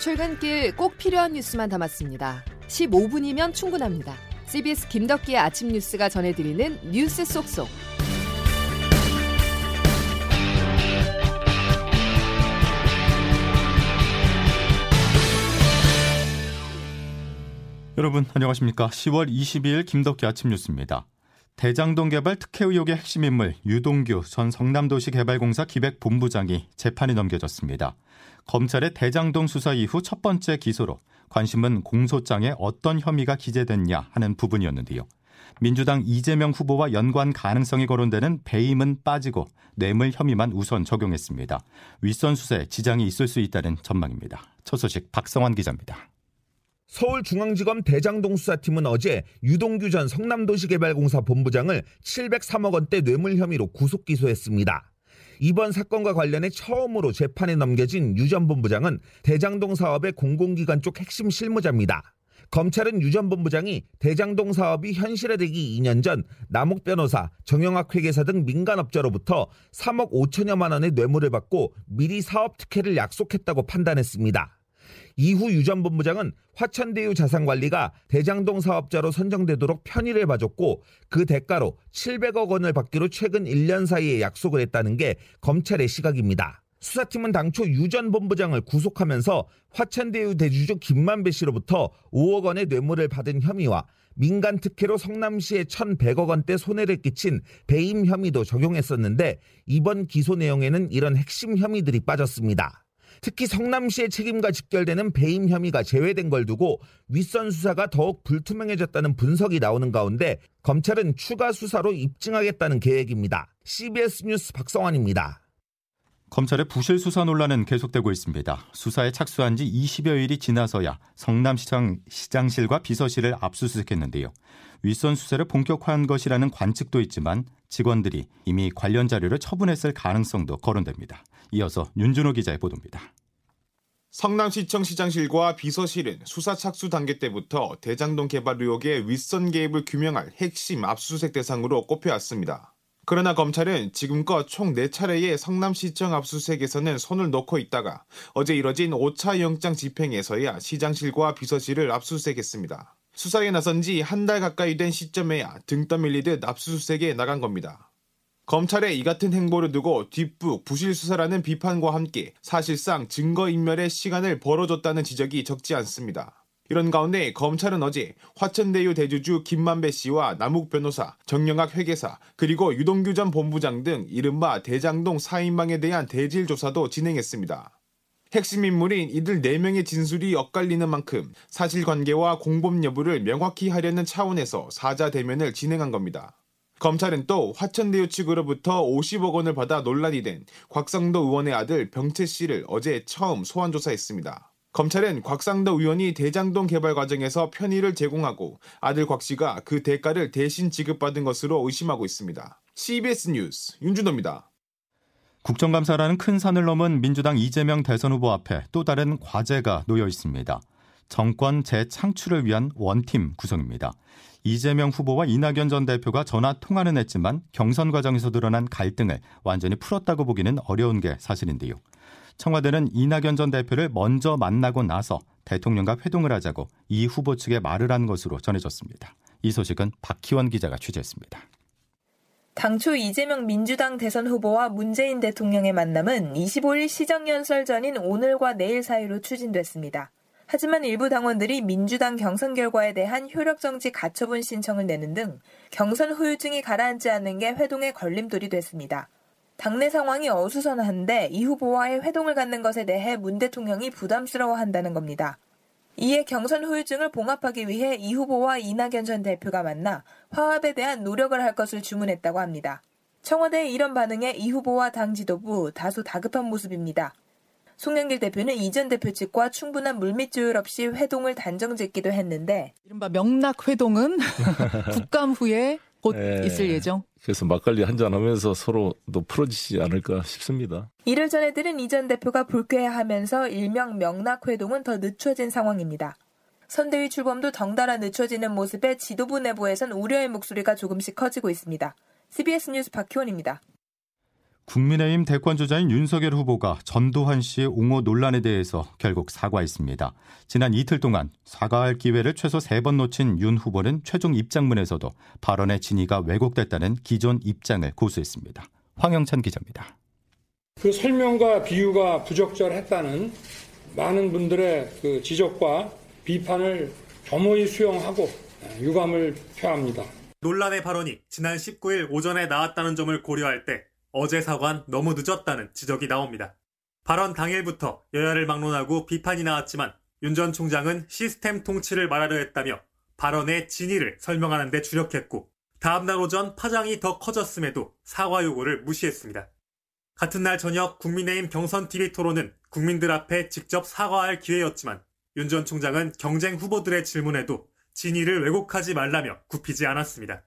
출근길 꼭 필요한 뉴스만 담았습니다. 15분이면 충분합니다. CBS 김덕기의 아침 뉴스가 전해드리는 뉴스 속속. 여러분 안녕하십니까? 10월 22일 김덕기 아침 뉴스입니다. 대장동 개발 특혜 의혹의 핵심 인물 유동규 전 성남도시개발공사 기획본부장이 재판에 넘겨졌습니다. 검찰의 대장동 수사 이후 첫 번째 기소로 관심은 공소장에 어떤 혐의가 기재됐냐 하는 부분이었는데요. 민주당 이재명 후보와 연관 가능성이 거론되는 배임은 빠지고 뇌물 혐의만 우선 적용했습니다. 윗선 수사에 지장이 있을 수 있다는 전망입니다. 첫 소식 박성환 기자입니다. 서울중앙지검 대장동 수사팀은 어제 유동규 전 성남도시개발공사 본부장을 703억 원대 뇌물 혐의로 구속 기소했습니다. 이번 사건과 관련해 처음으로 재판에 넘겨진 유 전 본부장은 대장동 사업의 공공기관 쪽 핵심 실무자입니다. 검찰은 유 전 본부장이 대장동 사업이 현실화되기 2년 전 남욱 변호사, 정영학 회계사 등 민간업자로부터 3억 5천여만 원의 뇌물을 받고 미리 사업 특혜를 약속했다고 판단했습니다. 이후 유 전 본부장은 화천대유 자산관리가 대장동 사업자로 선정되도록 편의를 봐줬고 그 대가로 700억 원을 받기로 최근 1년 사이에 약속을 했다는 게 검찰의 시각입니다. 수사팀은 당초 유 전 본부장을 구속하면서 화천대유 대주주 김만배 씨로부터 5억 원의 뇌물을 받은 혐의와 민간 특혜로 성남시에 1,100억 원대 손해를 끼친 배임 혐의도 적용했었는데 이번 기소 내용에는 이런 핵심 혐의들이 빠졌습니다. 특히 성남시의 책임과 직결되는 배임 혐의가 제외된 걸 두고 윗선 수사가 더욱 불투명해졌다는 분석이 나오는 가운데 검찰은 추가 수사로 입증하겠다는 계획입니다. CBS 뉴스 박성환입니다. 검찰의 부실 수사 논란은 계속되고 있습니다. 수사에 착수한 지 20여일이 지나서야 성남시장 시장실과 비서실을 압수수색했는데요. 윗선 수사를 본격화한 것이라는 관측도 있지만 직원들이 이미 관련 자료를 처분했을 가능성도 거론됩니다. 이어서 윤준호 기자의 보도입니다. 성남시청 시장실과 비서실은 수사 착수 단계 때부터 대장동 개발 의혹의 윗선 개입을 규명할 핵심 압수수색 대상으로 꼽혀왔습니다. 그러나 검찰은 지금껏 총 4차례의 성남시청 압수수색에서는 손을 놓고 있다가 어제 이뤄진 5차 영장 집행에서야 시장실과 비서실을 압수수색했습니다. 수사에 나선 지 한 달 가까이 된 시점에야 등 떠밀리듯 압수수색에 나간 겁니다. 검찰의 이 같은 행보를 두고 뒷북 부실 수사라는 비판과 함께 사실상 증거인멸의 시간을 벌어줬다는 지적이 적지 않습니다. 이런 가운데 검찰은 어제 화천대유 대주주 김만배 씨와 남욱 변호사, 정영학 회계사, 그리고 유동규 전 본부장 등 이른바 대장동 4인방에 대한 대질 조사도 진행했습니다. 핵심 인물인 이들 4명의 진술이 엇갈리는 만큼 사실관계와 공범 여부를 명확히 하려는 차원에서 사자 대면을 진행한 겁니다. 검찰은 또 화천대유 측으로부터 50억 원을 받아 논란이 된 곽상도 의원의 아들 병채 씨를 어제 처음 소환 조사했습니다. 검찰은 곽상도 의원이 대장동 개발 과정에서 편의를 제공하고 아들 곽 씨가 그 대가를 대신 지급받은 것으로 의심하고 있습니다. CBS 뉴스 윤준호입니다. 국정감사라는 큰 산을 넘은 민주당 이재명 대선 후보 앞에 또 다른 과제가 놓여 있습니다. 정권 재창출을 위한 원팀 구성입니다. 이재명 후보와 이낙연 전 대표가 전화 통화는 했지만 경선 과정에서 드러난 갈등을 완전히 풀었다고 보기는 어려운 게 사실인데요. 청와대는 이낙연 전 대표를 먼저 만나고 나서 대통령과 회동을 하자고 이 후보 측에 말을 한 것으로 전해졌습니다. 이 소식은 박희원 기자가 취재했습니다. 당초 이재명 민주당 대선 후보와 문재인 대통령의 만남은 25일 시정연설 전인 오늘과 내일 사이로 추진됐습니다. 하지만 일부 당원들이 민주당 경선 결과에 대한 효력정지 가처분 신청을 내는 등 경선 후유증이 가라앉지 않는 게 회동의 걸림돌이 됐습니다. 당내 상황이 어수선한데 이 후보와의 회동을 갖는 것에 대해 문 대통령이 부담스러워한다는 겁니다. 이에 경선 후유증을 봉합하기 위해 이 후보와 이낙연 전 대표가 만나 화합에 대한 노력을 할 것을 주문했다고 합니다. 청와대의 이런 반응에 이 후보와 당 지도부 다소 다급한 모습입니다. 송영길 대표는 이 전 대표 측과 충분한 물밑 조율 없이 회동을 단정짓기도 했는데 이른바 명락 회동은 국감 후에 곧 네. 있을 예정. 그래서 막걸리 한잔 하면서 서로도 풀어지지 않을까 싶습니다. 이를 전해 들은 이 전 대표가 불쾌해하면서 일명 명락 회동은 더 늦춰진 상황입니다. 선대위 출범도 덩달아 늦춰지는 모습에 지도부 내부에선 우려의 목소리가 조금씩 커지고 있습니다. CBS 뉴스 박희원입니다. 국민의힘 대권주자인 윤석열 후보가 전두환 씨의 옹호 논란에 대해서 결국 사과했습니다. 지난 이틀 동안 사과할 기회를 최소 3번 놓친 윤 후보는 최종 입장문에서도 발언의 진위가 왜곡됐다는 기존 입장을 고수했습니다. 황영찬 기자입니다. 그 설명과 비유가 부적절했다는 많은 분들의 그 지적과 비판을 겸허히 수용하고 유감을 표합니다. 논란의 발언이 지난 19일 오전에 나왔다는 점을 고려할 때 어제 사과한 너무 늦었다는 지적이 나옵니다. 발언 당일부터 여야를 막론하고 비판이 나왔지만 윤 전 총장은 시스템 통치를 말하려 했다며 발언의 진위를 설명하는 데 주력했고 다음날 오전 파장이 더 커졌음에도 사과 요구를 무시했습니다. 같은 날 저녁 국민의힘 경선 TV 토론은 국민들 앞에 직접 사과할 기회였지만 윤 전 총장은 경쟁 후보들의 질문에도 진위를 왜곡하지 말라며 굽히지 않았습니다.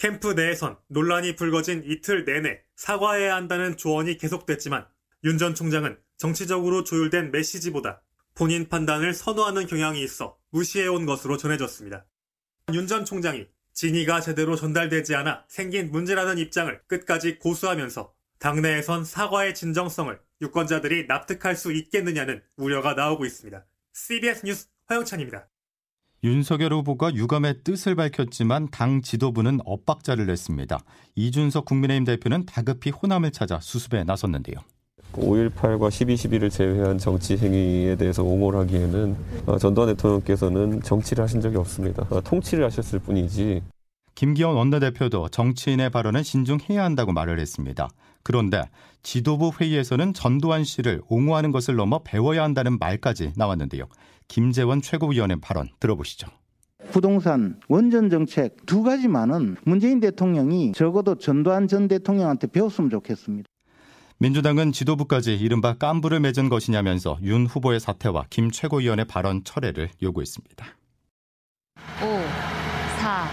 캠프 내에선 논란이 불거진 이틀 내내 사과해야 한다는 조언이 계속됐지만 윤 전 총장은 정치적으로 조율된 메시지보다 본인 판단을 선호하는 경향이 있어 무시해온 것으로 전해졌습니다. 윤 전 총장이 진위가 제대로 전달되지 않아 생긴 문제라는 입장을 끝까지 고수하면서 당내에선 사과의 진정성을 유권자들이 납득할 수 있겠느냐는 우려가 나오고 있습니다. CBS 뉴스 허영찬입니다. 윤석열 후보가 유감의 뜻을 밝혔지만 당 지도부는 엇박자를 냈습니다. 이준석 국민의힘 대표는 다급히 호남을 찾아 수습에 나섰는데요. 5.18과 12.12를 제외한 정치 행위에 대해서 옹호를 하기에는 어, 전두환 대통령께서는 정치를 하신 적이 없습니다. 어, 통치를 하셨을 뿐이지. 김기현 원내대표도 정치인의 발언은 신중해야 한다고 말을 했습니다. 그런데 지도부 회의에서는 전두환 씨를 옹호하는 것을 넘어 배워야 한다는 말까지 나왔는데요. 김재원 최고위원의 발언 들어보시죠. 부동산 원전 정책 두 가지만은 문재인 대통령이 적어도 전두환 전 대통령한테 배웠으면 좋겠습니다. 민주당은 지도부까지 이른바 깐부를 맺은 것이냐면서 윤 후보의 사퇴와 김 최고위원의 발언 철회를 요구했습니다. 5, 4,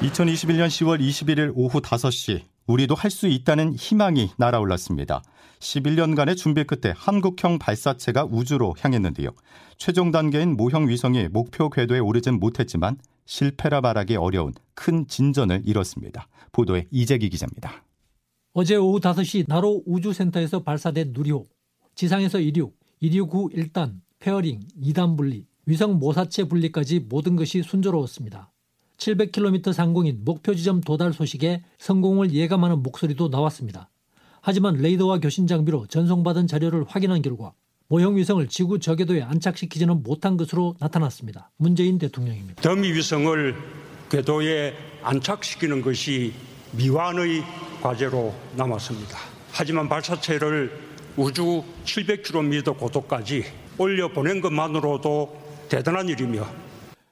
2021년 10월 21일 오후 5시 우리도 할 수 있다는 희망이 날아올랐습니다. 11년간의 준비 끝에 한국형 발사체가 우주로 향했는데요. 최종 단계인 모형 위성이 목표 궤도에 오르진 못했지만 실패라 말하기 어려운 큰 진전을 이뤘습니다. 보도에 이재기 기자입니다. 어제 오후 5시 나로 우주센터에서 발사된 누리호, 지상에서 이륙, 이륙 후 1단, fairing, 2단 분리, 위성 모사체 분리까지 모든 것이 순조로웠습니다. 700km 상공인 목표 지점 도달 소식에 성공을 예감하는 목소리도 나왔습니다. 하지만 레이더와 교신 장비로 전송받은 자료를 확인한 결과 모형 위성을 지구 저궤도에 안착시키지는 못한 것으로 나타났습니다. 문재인 대통령입니다. 더미 위성을 궤도에 안착시키는 것이 미완의 과제로 남았습니다. 하지만 발사체를 우주 700km 고도까지 올려 보낸 것만으로도 대단한 일이며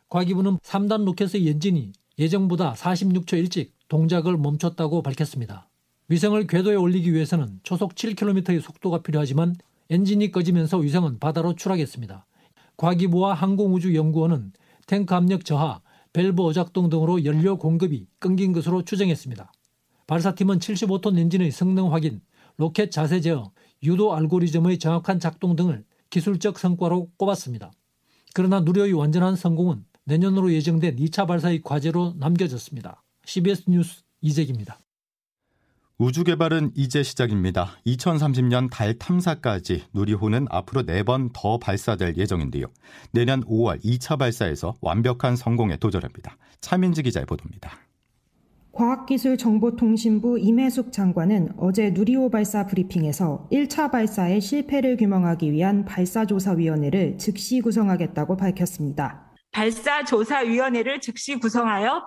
과기부는 3단 로켓의 엔진이 예정보다 46초 일찍 동작을 멈췄다고 밝혔습니다. 위성을 궤도에 올리기 위해서는 초속 7km의 속도가 필요하지만 엔진이 꺼지면서 위성은 바다로 추락했습니다. 과기부와 항공우주연구원은 탱크 압력 저하, 밸브 오작동 등으로 연료 공급이 끊긴 것으로 추정했습니다. 발사팀은 75톤 엔진의 성능 확인, 로켓 자세 제어, 유도 알고리즘의 정확한 작동 등을 기술적 성과로 꼽았습니다. 그러나 누리호의 완전한 성공은 내년으로 예정된 2차 발사의 과제로 남겨졌습니다. CBS 뉴스 이재기입니다. 우주 개발은 이제 시작입니다. 2030년 달 탐사까지 누리호는 앞으로 4번 더 발사될 예정인데요. 내년 5월 2차 발사에서 완벽한 성공에 도전합니다. 차민지 기자의 보도입니다. 과학기술정보통신부 임혜숙 장관은 어제 누리호 발사 브리핑에서 1차 발사의 실패를 규명하기 위한 발사조사위원회를 즉시 구성하겠다고 밝혔습니다. 발사조사위원회를 즉시 구성하여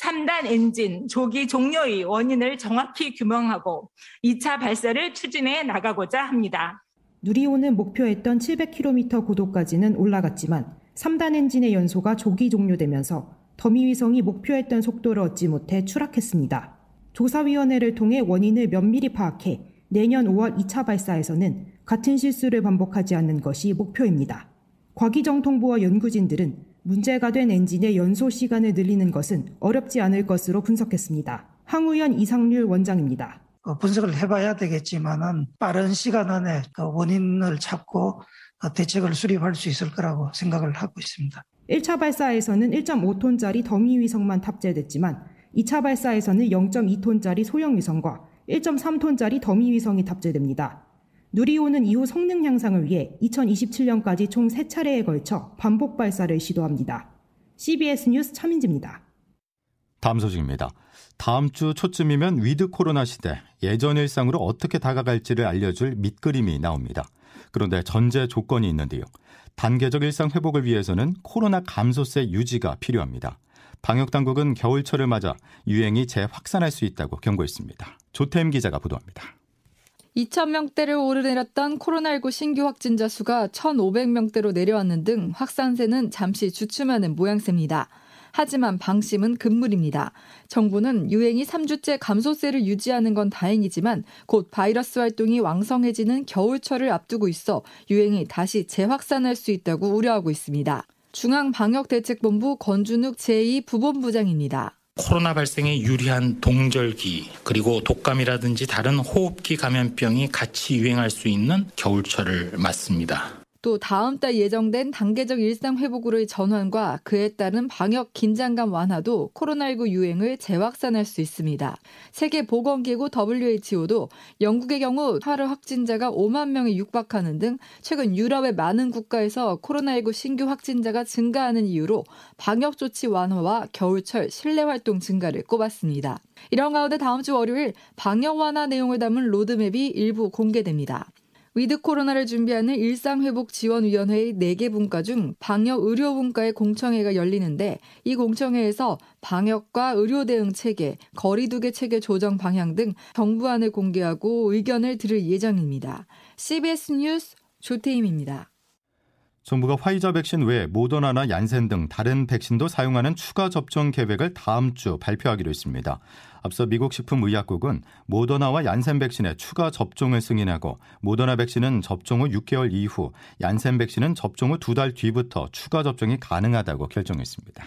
3단 엔진 조기 종료의 원인을 정확히 규명하고 2차 발사를 추진해 나가고자 합니다. 누리호는 목표했던 700km 고도까지는 올라갔지만 3단 엔진의 연소가 조기 종료되면서 더미 위성이 목표했던 속도를 얻지 못해 추락했습니다. 조사위원회를 통해 원인을 면밀히 파악해 내년 5월 2차 발사에서는 같은 실수를 반복하지 않는 것이 목표입니다. 과기정통부와 연구진들은 문제가 된 엔진의 연소 시간을 늘리는 것은 어렵지 않을 것으로 분석했습니다. 항우연 이상률 원장입니다. 어, 분석을 해봐야 되겠지만은 빠른 시간 안에 그 원인을 찾고 어, 대책을 수립할 수 있을 거라고 생각을 하고 있습니다. 1차 발사에서는 1.5톤짜리 더미 위성만 탑재됐지만 2차 발사에서는 0.2톤짜리 소형 위성과 1.3톤짜리 더미 위성이 탑재됩니다. 누리호는 이후 성능 향상을 위해 2027년까지 총 3차례에 걸쳐 반복 발사를 시도합니다. CBS 뉴스 차민지입니다. 다음 소식입니다. 다음 주 초쯤이면 위드 코로나 시대 예전 일상으로 어떻게 다가갈지를 알려줄 밑그림이 나옵니다. 그런데 전제 조건이 있는데요. 단계적 일상 회복을 위해서는 코로나 감소세 유지가 필요합니다. 방역 당국은 겨울철을 맞아 유행이 재확산할 수 있다고 경고했습니다. 조태임 기자가 보도합니다. 2,000명대를 오르내렸던 코로나19 신규 확진자 수가 1,500명대로 내려왔는 등 확산세는 잠시 주춤하는 모양새입니다. 하지만 방심은 금물입니다. 정부는 유행이 3주째 감소세를 유지하는 건 다행이지만 곧 바이러스 활동이 왕성해지는 겨울철을 앞두고 있어 유행이 다시 재확산할 수 있다고 우려하고 있습니다. 중앙방역대책본부 권준욱 제2부본부장입니다. 코로나 발생에 유리한 동절기 그리고 독감이라든지 다른 호흡기 감염병이 같이 유행할 수 있는 겨울철을 맞습니다. 또 다음 달 예정된 단계적 일상 회복으로의 전환과 그에 따른 방역 긴장감 완화도 코로나19 유행을 재확산할 수 있습니다. 세계보건기구 WHO도 영국의 경우 하루 확진자가 5만 명에 육박하는 등 최근 유럽의 많은 국가에서 코로나19 신규 확진자가 증가하는 이유로 방역 조치 완화와 겨울철 실내 활동 증가를 꼽았습니다. 이런 가운데 다음 주 월요일 방역 완화 내용을 담은 로드맵이 일부 공개됩니다. 위드 코로나를 준비하는 일상회복지원위원회의 4개 분과 중 방역의료분과의 공청회가 열리는데 이 공청회에서 방역과 의료 대응 체계, 거리두기 체계 조정 방향 등 정부안을 공개하고 의견을 들을 예정입니다. CBS 뉴스 조태임입니다. 정부가 화이자 백신 외에 모더나나 얀센 등 다른 백신도 사용하는 추가 접종 계획을 다음 주 발표하기로 했습니다. 앞서 미국 식품의약국은 모더나와 얀센 백신의 추가 접종을 승인하고 모더나 백신은 접종 후 6개월 이후, 얀센 백신은 접종 후 두 달 뒤부터 추가 접종이 가능하다고 결정했습니다.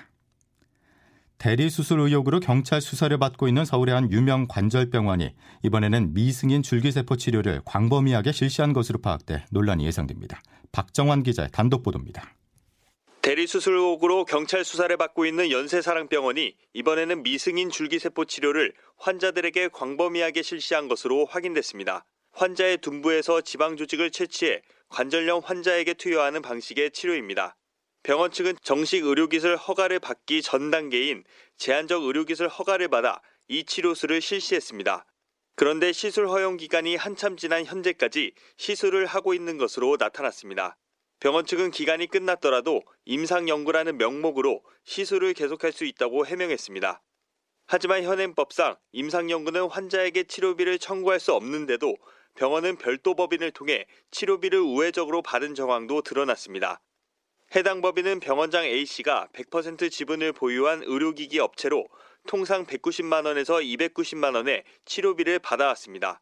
대리 수술 의혹으로 경찰 수사를 받고 있는 서울의 한 유명 관절병원이 이번에는 미승인 줄기세포 치료를 광범위하게 실시한 것으로 파악돼 논란이 예상됩니다. 박정환 기자의 단독 보도입니다. 대리수술 의혹으로 경찰 수사를 받고 있는 연세사랑병원이 이번에는 미승인 줄기세포 치료를 환자들에게 광범위하게 실시한 것으로 확인됐습니다. 환자의 둔부에서 지방 조직을 채취해 관절염 환자에게 투여하는 방식의 치료입니다. 병원 측은 정식 의료기술 허가를 받기 전 단계인 제한적 의료기술 허가를 받아 이 치료수를 실시했습니다. 그런데 시술 허용 기간이 한참 지난 현재까지 시술을 하고 있는 것으로 나타났습니다. 병원 측은 기간이 끝났더라도 임상 연구라는 명목으로 시술을 계속할 수 있다고 해명했습니다. 하지만 현행법상 임상 연구는 환자에게 치료비를 청구할 수 없는데도 병원은 별도 법인을 통해 치료비를 우회적으로 받은 정황도 드러났습니다. 해당 법인은 병원장 A씨가 100% 지분을 보유한 의료기기 업체로 통상 190만 원에서 290만 원의 치료비를 받아왔습니다.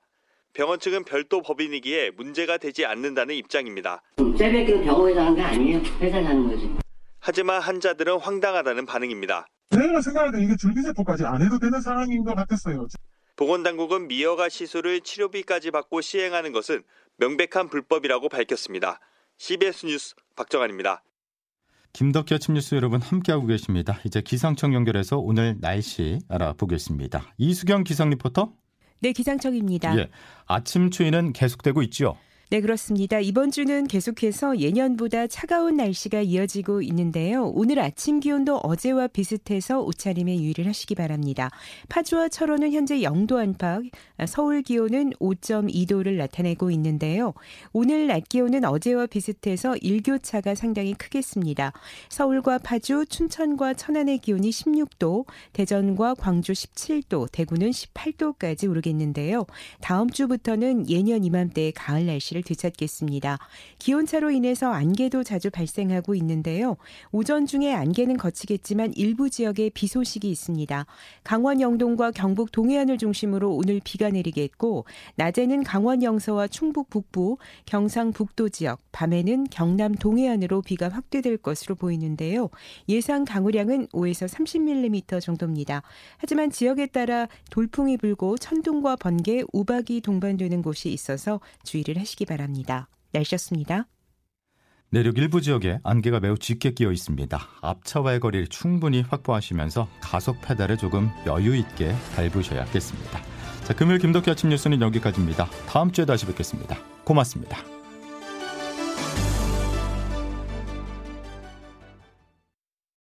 병원 측은 별도 법인이기에 문제가 되지 않는다는 입장입니다. 셀백기도 병원에서 하는 게 아니에요. 회사에서 하는 거지. 하지만 환자들은 황당하다는 반응입니다. 내가 생각할 때 이게 줄기세포까지 안 해도 되는 상황인 것 같았어요. 보건당국은 미여가 시술을 치료비까지 받고 시행하는 것은 명백한 불법이라고 밝혔습니다. CBS 뉴스 박정환입니다. 김덕기 아침 뉴스 여러분 함께하고 계십니다. 이제 기상청 연결해서 오늘 날씨 알아보겠습니다. 이수경 기상 리포터. 네, 기상청입니다. 예, 아침 추위는 계속되고 있죠. 네, 그렇습니다. 이번 주는 계속해서 예년보다 차가운 날씨가 이어지고 있는데요. 오늘 아침 기온도 어제와 비슷해서 옷차림에 유의를 하시기 바랍니다. 파주와 철원은 현재 0도 안팎, 서울 기온은 5.2도를 나타내고 있는데요. 오늘 낮 기온은 어제와 비슷해서 일교차가 상당히 크겠습니다. 서울과 파주, 춘천과 천안의 기온이 16도, 대전과 광주 17도, 대구는 18도까지 오르겠는데요. 다음 주부터는 예년 이맘때의 가을 날씨 날씨를 되찾겠습니다. 기온차로 인해서 안개도 자주 발생하고 있는데요. 오전 중에 안개는 거치겠지만 일부 지역에 비 소식이 있습니다. 강원 영동과 경북 동해안을 중심으로 오늘 비가 내리겠고 낮에는 강원 영서와 충북 북부, 경상 북도 지역, 밤에는 경남 동해안으로 비가 확대될 것으로 보이는데요. 예상 강우량은 5에서 30mm 정도입니다. 하지만 지역에 따라 돌풍이 불고 천둥과 번개, 우박이 동반되는 곳이 있어서 주의를 하 바랍니다. 날씨였습니다. 내륙 일부 지역에 안개가 매우 짙게 끼어 있습니다. 앞차와의 거리를 충분히 확보하시면서 가속 페달을 조금 여유 있게 밟으셔야겠습니다. 자, 금요일 김덕기 아침 뉴스는 여기까지입니다. 다음 주에 다시 뵙겠습니다. 고맙습니다.